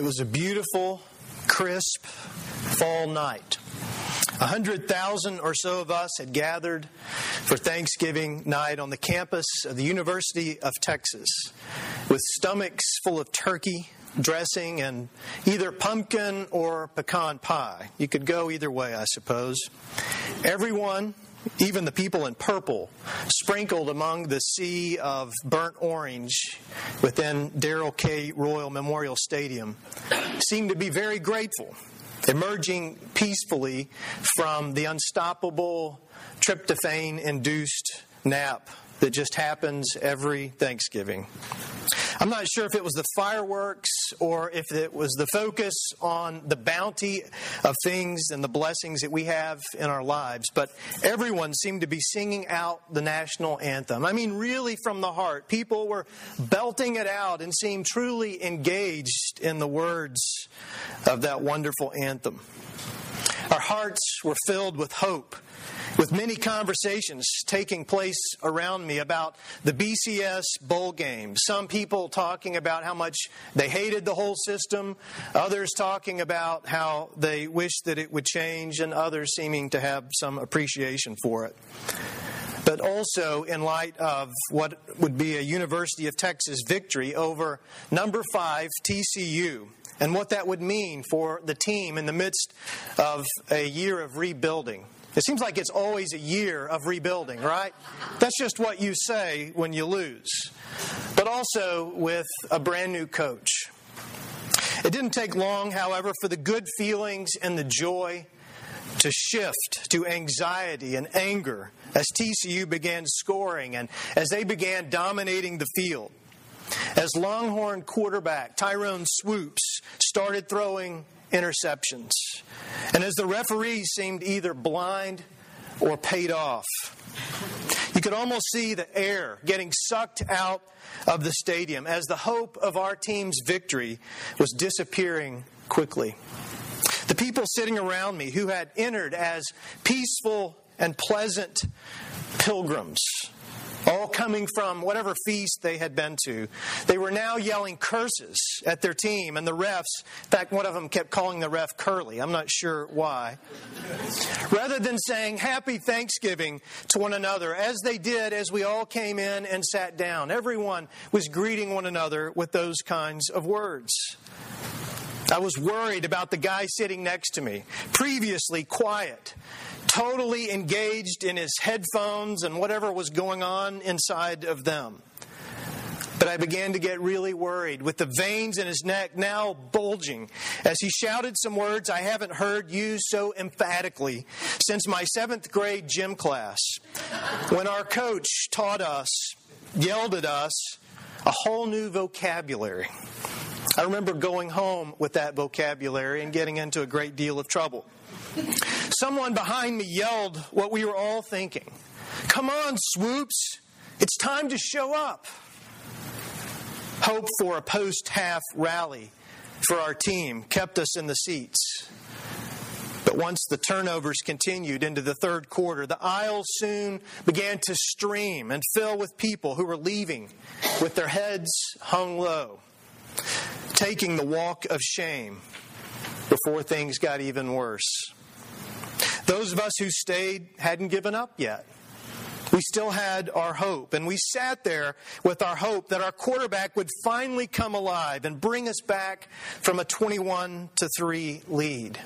It was a beautiful, crisp fall night. A hundred thousand or so of us had gathered for Thanksgiving night on the campus of the University of Texas with stomachs full of turkey, dressing, and either pumpkin or pecan pie. You could go either way, I suppose. Everyone, even the people in purple, sprinkled among the sea of burnt orange within Darrell K. Royal Memorial Stadium, seemed to be very grateful emerging peacefully from the unstoppable tryptophan induced nap that just happens every Thanksgiving. I'm not sure if it was the fireworks or if it was the focus on the bounty of things and the blessings that we have in our lives, but everyone seemed to be singing out the national anthem. I mean, really from the heart. People were belting it out and seemed truly engaged in the words of that wonderful anthem. Our hearts were filled with hope with many conversations taking place around me about the BCS bowl game. Some people talking about how much they hated the whole system, others talking about how they wished that it would change, and others seeming to have some appreciation for it. But also in light of what would be a University of Texas victory over number five TCU and what that would mean for the team in the midst of a year of rebuilding. It seems like it's always a year of rebuilding, right? That's just what you say when you lose. But also with a brand new coach. It didn't take long, however, for the good feelings and the joy to shift to anxiety and anger as TCU began scoring and as they began dominating the field. As Longhorn quarterback Tyrone Swoopes started throwing interceptions. And as the referees seemed either blind or paid off, you could almost see the air getting sucked out of the stadium as the hope of our team's victory was disappearing quickly. The people sitting around me who had entered as peaceful and pleasant pilgrims all coming from whatever feast they had been to. They were now yelling curses at their team and the refs. In fact, one of them kept calling the ref Curly. I'm not sure why. Rather than saying Happy Thanksgiving to one another, as they did as we all came in and sat down, everyone was greeting one another with those kinds of words. I was worried about the guy sitting next to me, previously quiet totally engaged in his headphones and whatever was going on inside of them. But I began to get really worried with the veins in his neck now bulging as he shouted some words I haven't heard used so emphatically since my seventh grade gym class when our coach taught us, yelled at us, a whole new vocabulary. I remember going home with that vocabulary and getting into a great deal of trouble. Someone behind me yelled what we were all thinking Come on, Swoopes, it's time to show up. Hope for a post half rally for our team kept us in the seats. But once the turnovers continued into the third quarter, the aisles soon began to stream and fill with people who were leaving with their heads hung low, taking the walk of shame before things got even worse. Those of us who stayed hadn't given up yet. We still had our hope, and we sat there with our hope that our quarterback would finally come alive and bring us back from a 21 to 3 lead.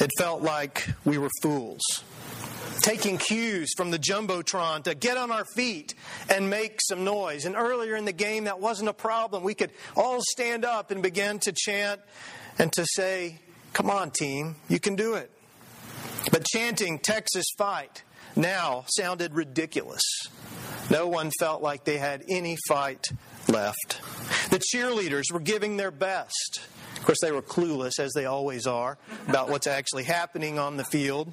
It felt like we were fools, taking cues from the Jumbotron to get on our feet and make some noise. And earlier in the game, that wasn't a problem. We could all stand up and begin to chant and to say, Come on, team, you can do it. But chanting Texas fight now sounded ridiculous. No one felt like they had any fight left. The cheerleaders were giving their best. Of course, they were clueless, as they always are, about what's actually happening on the field.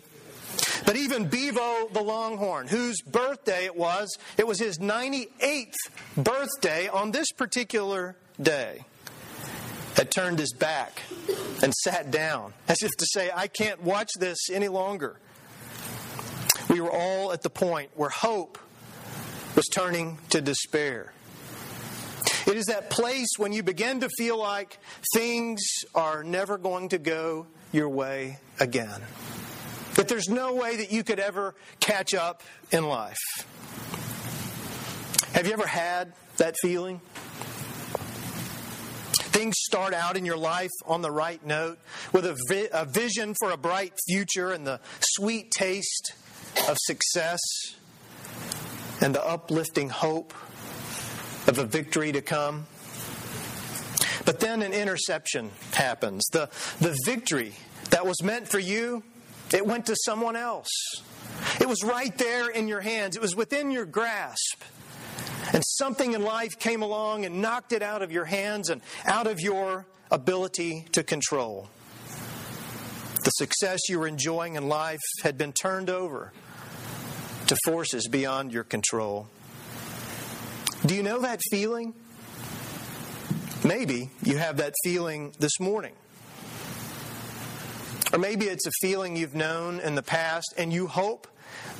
But even Bevo the Longhorn, whose birthday it was, it was his 98th birthday on this particular day had turned his back and sat down, as if to say, I can't watch this any longer. We were all at the point where hope was turning to despair. It is that place when you begin to feel like things are never going to go your way again. That there's no way that you could ever catch up in life. Have you ever had that feeling? Things start out in your life on the right note with a, vi- a vision for a bright future and the sweet taste of success and the uplifting hope of a victory to come. But then an interception happens. The, the victory that was meant for you, it went to someone else. It was right there in your hands, it was within your grasp. And something in life came along and knocked it out of your hands and out of your ability to control. The success you were enjoying in life had been turned over to forces beyond your control. Do you know that feeling? Maybe you have that feeling this morning. Or maybe it's a feeling you've known in the past and you hope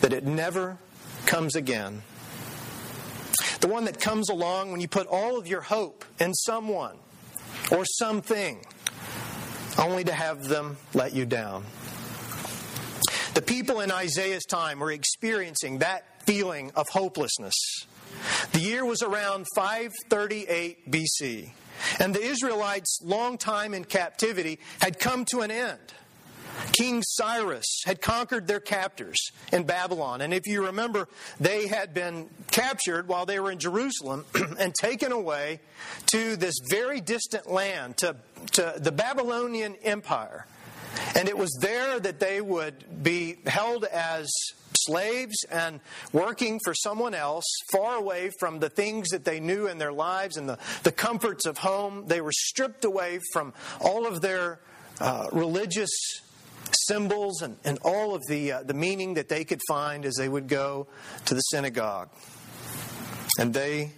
that it never comes again. The one that comes along when you put all of your hope in someone or something, only to have them let you down. The people in Isaiah's time were experiencing that feeling of hopelessness. The year was around 538 BC, and the Israelites' long time in captivity had come to an end. King Cyrus had conquered their captors in Babylon. And if you remember, they had been captured while they were in Jerusalem and taken away to this very distant land, to, to the Babylonian Empire. And it was there that they would be held as slaves and working for someone else, far away from the things that they knew in their lives and the, the comforts of home. They were stripped away from all of their uh, religious symbols and, and all of the, uh, the meaning that they could find as they would go to the synagogue. And they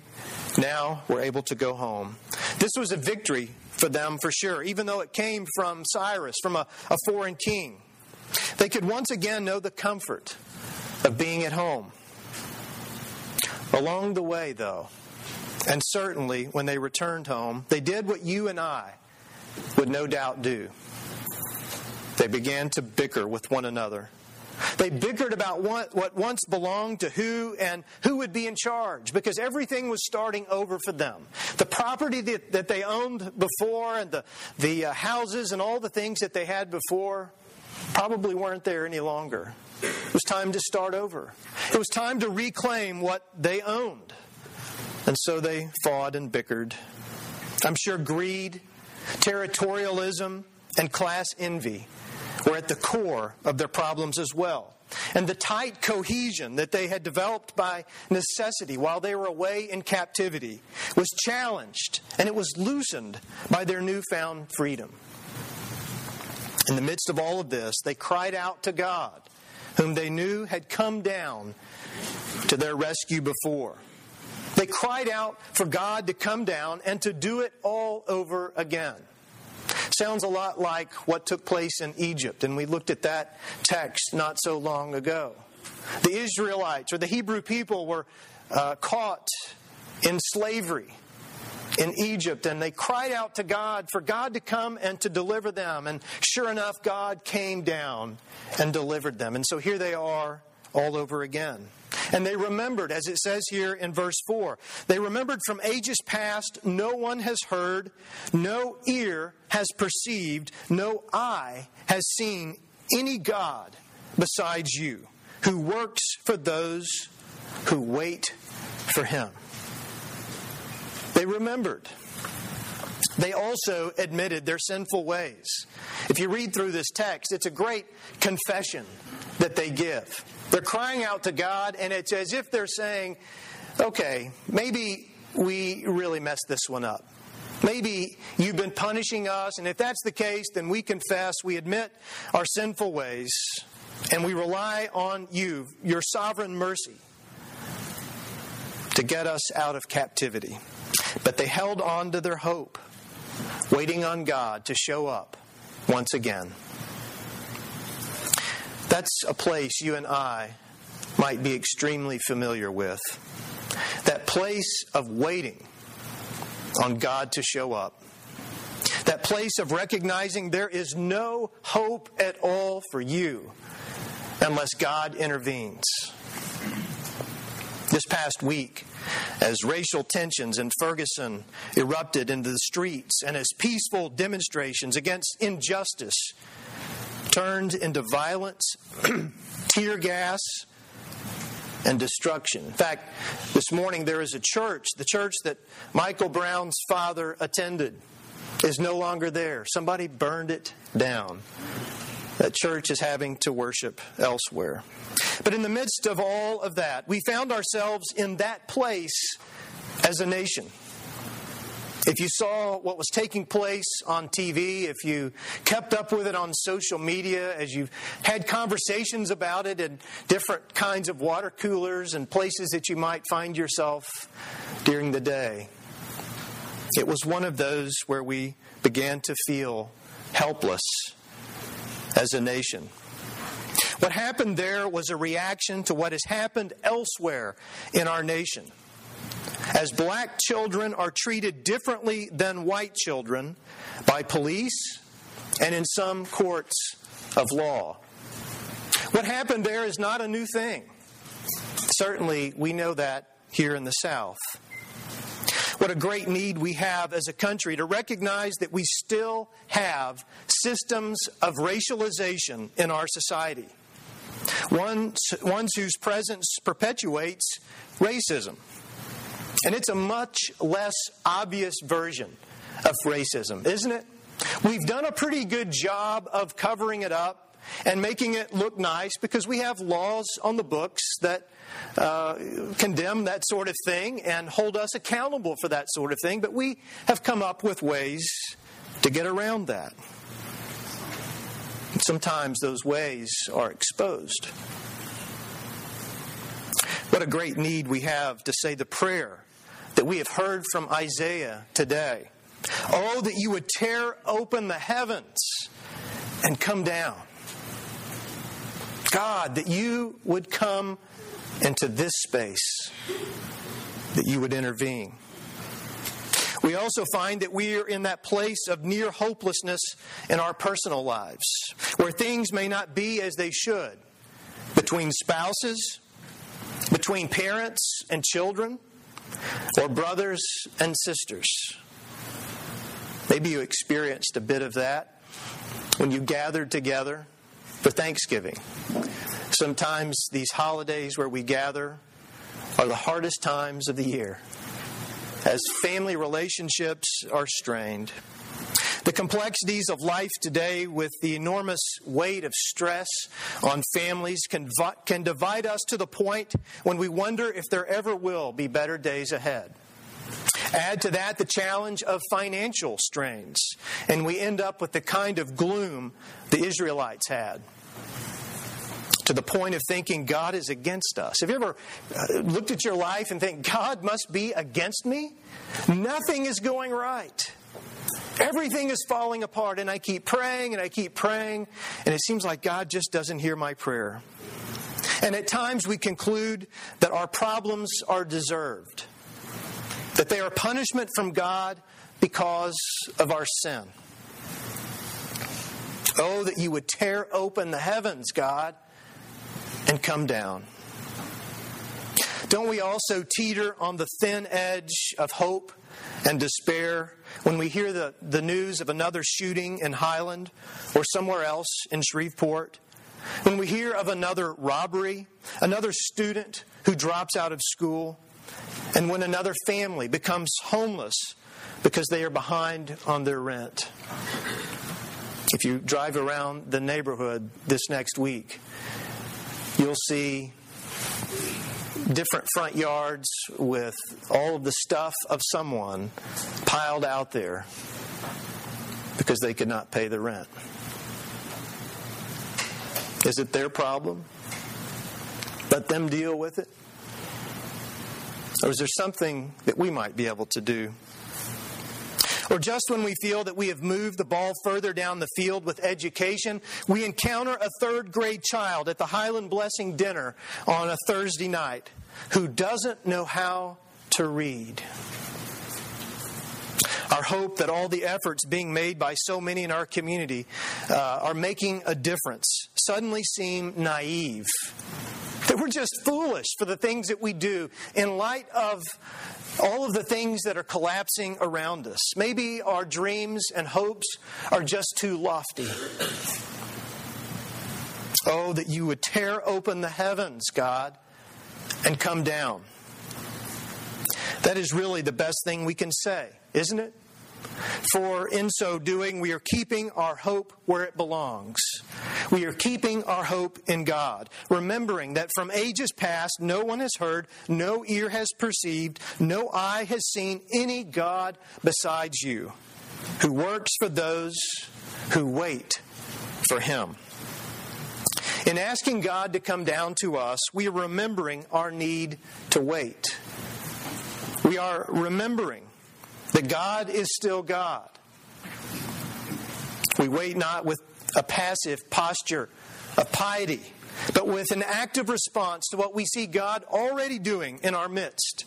now were able to go home. This was a victory for them for sure, even though it came from Cyrus, from a, a foreign king. They could once again know the comfort of being at home. Along the way, though, and certainly when they returned home, they did what you and I would no doubt do. They began to bicker with one another. They bickered about what, once belonged to who and who would be in charge because everything was starting over for them. The property that, that they owned before and the, the uh, houses and all the things that they had before probably weren't there any longer. It was time to start over. It was time to reclaim what they owned. And so they fought and bickered. I'm sure greed, territorialism, and class envy were at the core of their problems as well. And the tight cohesion that they had developed by necessity while they were away in captivity was challenged and it was loosened by their newfound freedom. In the midst of all of this, they cried out to God, whom they knew had come down to their rescue before. They cried out for God to come down and to do it all over again. Sounds a lot like what took place in Egypt, and we looked at that text not so long ago. The Israelites or the Hebrew people were uh, caught in slavery in Egypt, and they cried out to God for God to come and to deliver them. And sure enough, God came down and delivered them. And so here they are all over again. And they remembered, as it says here in verse 4, they remembered from ages past, no one has heard, no ear has perceived, no eye has seen any God besides you, who works for those who wait for him. They remembered. They also admitted their sinful ways. If you read through this text, it's a great confession that they give. They're crying out to God, and it's as if they're saying, okay, maybe we really messed this one up. Maybe you've been punishing us, and if that's the case, then we confess, we admit our sinful ways, and we rely on you, your sovereign mercy, to get us out of captivity. But they held on to their hope, waiting on God to show up once again. That's a place you and I might be extremely familiar with. That place of waiting on God to show up. That place of recognizing there is no hope at all for you unless God intervenes. This past week, as racial tensions in Ferguson erupted into the streets and as peaceful demonstrations against injustice turned into violence, tear gas, and destruction. In fact, this morning there is a church, the church that Michael Brown's father attended, is no longer there. Somebody burned it down. That church is having to worship elsewhere. But in the midst of all of that, we found ourselves in that place as a nation. If you saw what was taking place on TV, if you kept up with it on social media, as you've had conversations about it in different kinds of water coolers and places that you might find yourself during the day, it was one of those where we began to feel helpless as a nation. What happened there was a reaction to what has happened elsewhere in our nation. As black children are treated differently than white children by police and in some courts of law. What happened there is not a new thing. Certainly, we know that here in the South. What a great need we have as a country to recognize that we still have systems of racialization in our society. Ones, ones whose presence perpetuates racism. And it's a much less obvious version of racism, isn't it? We've done a pretty good job of covering it up and making it look nice because we have laws on the books that uh, condemn that sort of thing and hold us accountable for that sort of thing, but we have come up with ways to get around that. Sometimes those ways are exposed. What a great need we have to say the prayer that we have heard from Isaiah today. Oh, that you would tear open the heavens and come down. God, that you would come into this space, that you would intervene. We also find that we are in that place of near hopelessness in our personal lives, where things may not be as they should between spouses, between parents and children, or brothers and sisters. Maybe you experienced a bit of that when you gathered together for Thanksgiving. Sometimes these holidays where we gather are the hardest times of the year as family relationships are strained. The complexities of life today, with the enormous weight of stress on families, can, can divide us to the point when we wonder if there ever will be better days ahead. Add to that the challenge of financial strains, and we end up with the kind of gloom the Israelites had to the point of thinking God is against us. Have you ever uh, looked at your life and think, God must be against me? Nothing is going right. Everything is falling apart, and I keep praying and I keep praying, and it seems like God just doesn't hear my prayer. And at times we conclude that our problems are deserved, that they are punishment from God because of our sin. Oh, that you would tear open the heavens, God, and come down. Don't we also teeter on the thin edge of hope and despair when we hear the, the news of another shooting in Highland or somewhere else in Shreveport? When we hear of another robbery, another student who drops out of school, and when another family becomes homeless because they are behind on their rent. If you drive around the neighborhood this next week, you'll see different front yards with all of the stuff of someone piled out there because they could not pay the rent. Is it their problem? Let them deal with it? Or is there something that we might be able to do or just when we feel that we have moved the ball further down the field with education, we encounter a third grade child at the Highland Blessing dinner on a Thursday night who doesn't know how to read. Our hope that all the efforts being made by so many in our community uh, are making a difference suddenly seem naive. We're just foolish for the things that we do in light of all of the things that are collapsing around us. Maybe our dreams and hopes are just too lofty. Oh, that you would tear open the heavens, God, and come down. That is really the best thing we can say, isn't it? For in so doing, we are keeping our hope where it belongs. We are keeping our hope in God, remembering that from ages past, no one has heard, no ear has perceived, no eye has seen any God besides you, who works for those who wait for Him. In asking God to come down to us, we are remembering our need to wait. We are remembering that God is still God. We wait not with a passive posture of piety, but with an active response to what we see God already doing in our midst.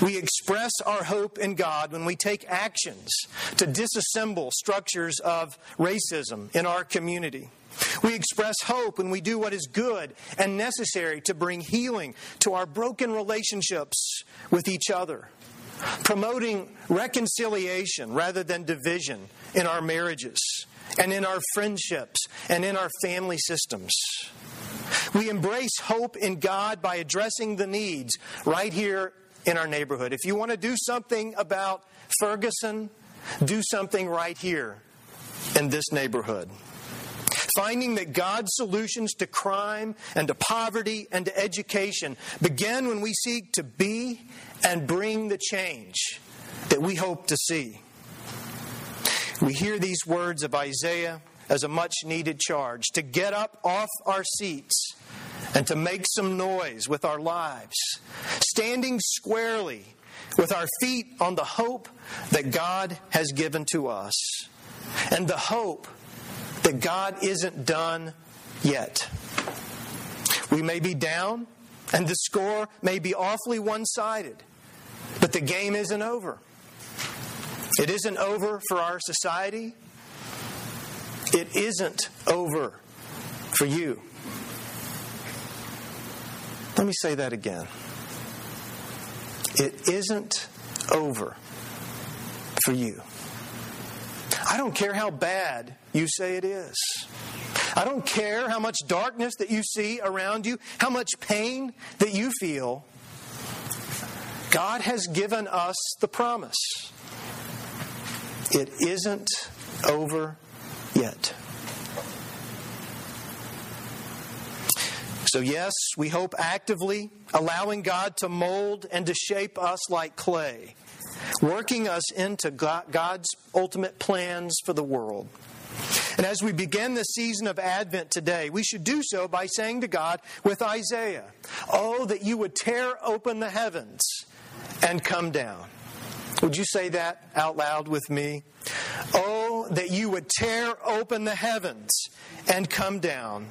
We express our hope in God when we take actions to disassemble structures of racism in our community. We express hope when we do what is good and necessary to bring healing to our broken relationships with each other, promoting reconciliation rather than division in our marriages and in our friendships and in our family systems. We embrace hope in God by addressing the needs right here in our neighborhood. If you want to do something about Ferguson, do something right here in this neighborhood finding that God's solutions to crime and to poverty and to education begin when we seek to be and bring the change that we hope to see. We hear these words of Isaiah as a much needed charge to get up off our seats and to make some noise with our lives, standing squarely with our feet on the hope that God has given to us and the hope that God isn't done yet. We may be down, and the score may be awfully one sided, but the game isn't over. It isn't over for our society. It isn't over for you. Let me say that again. It isn't over for you. I don't care how bad you say it is. I don't care how much darkness that you see around you, how much pain that you feel. God has given us the promise. It isn't over yet. So, yes, we hope actively, allowing God to mold and to shape us like clay working us into God's ultimate plans for the world. And as we begin the season of Advent today, we should do so by saying to God with Isaiah, Oh, that you would tear open the heavens and come down. Would you say that out loud with me? Oh, that you would tear open the heavens and come down.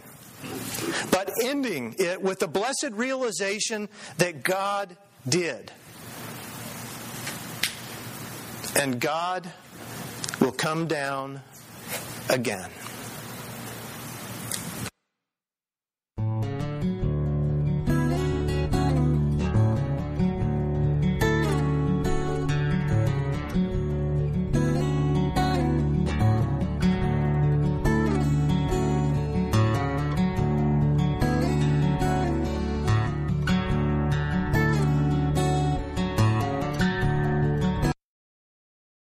But ending it with the blessed realization that God did and God will come down again.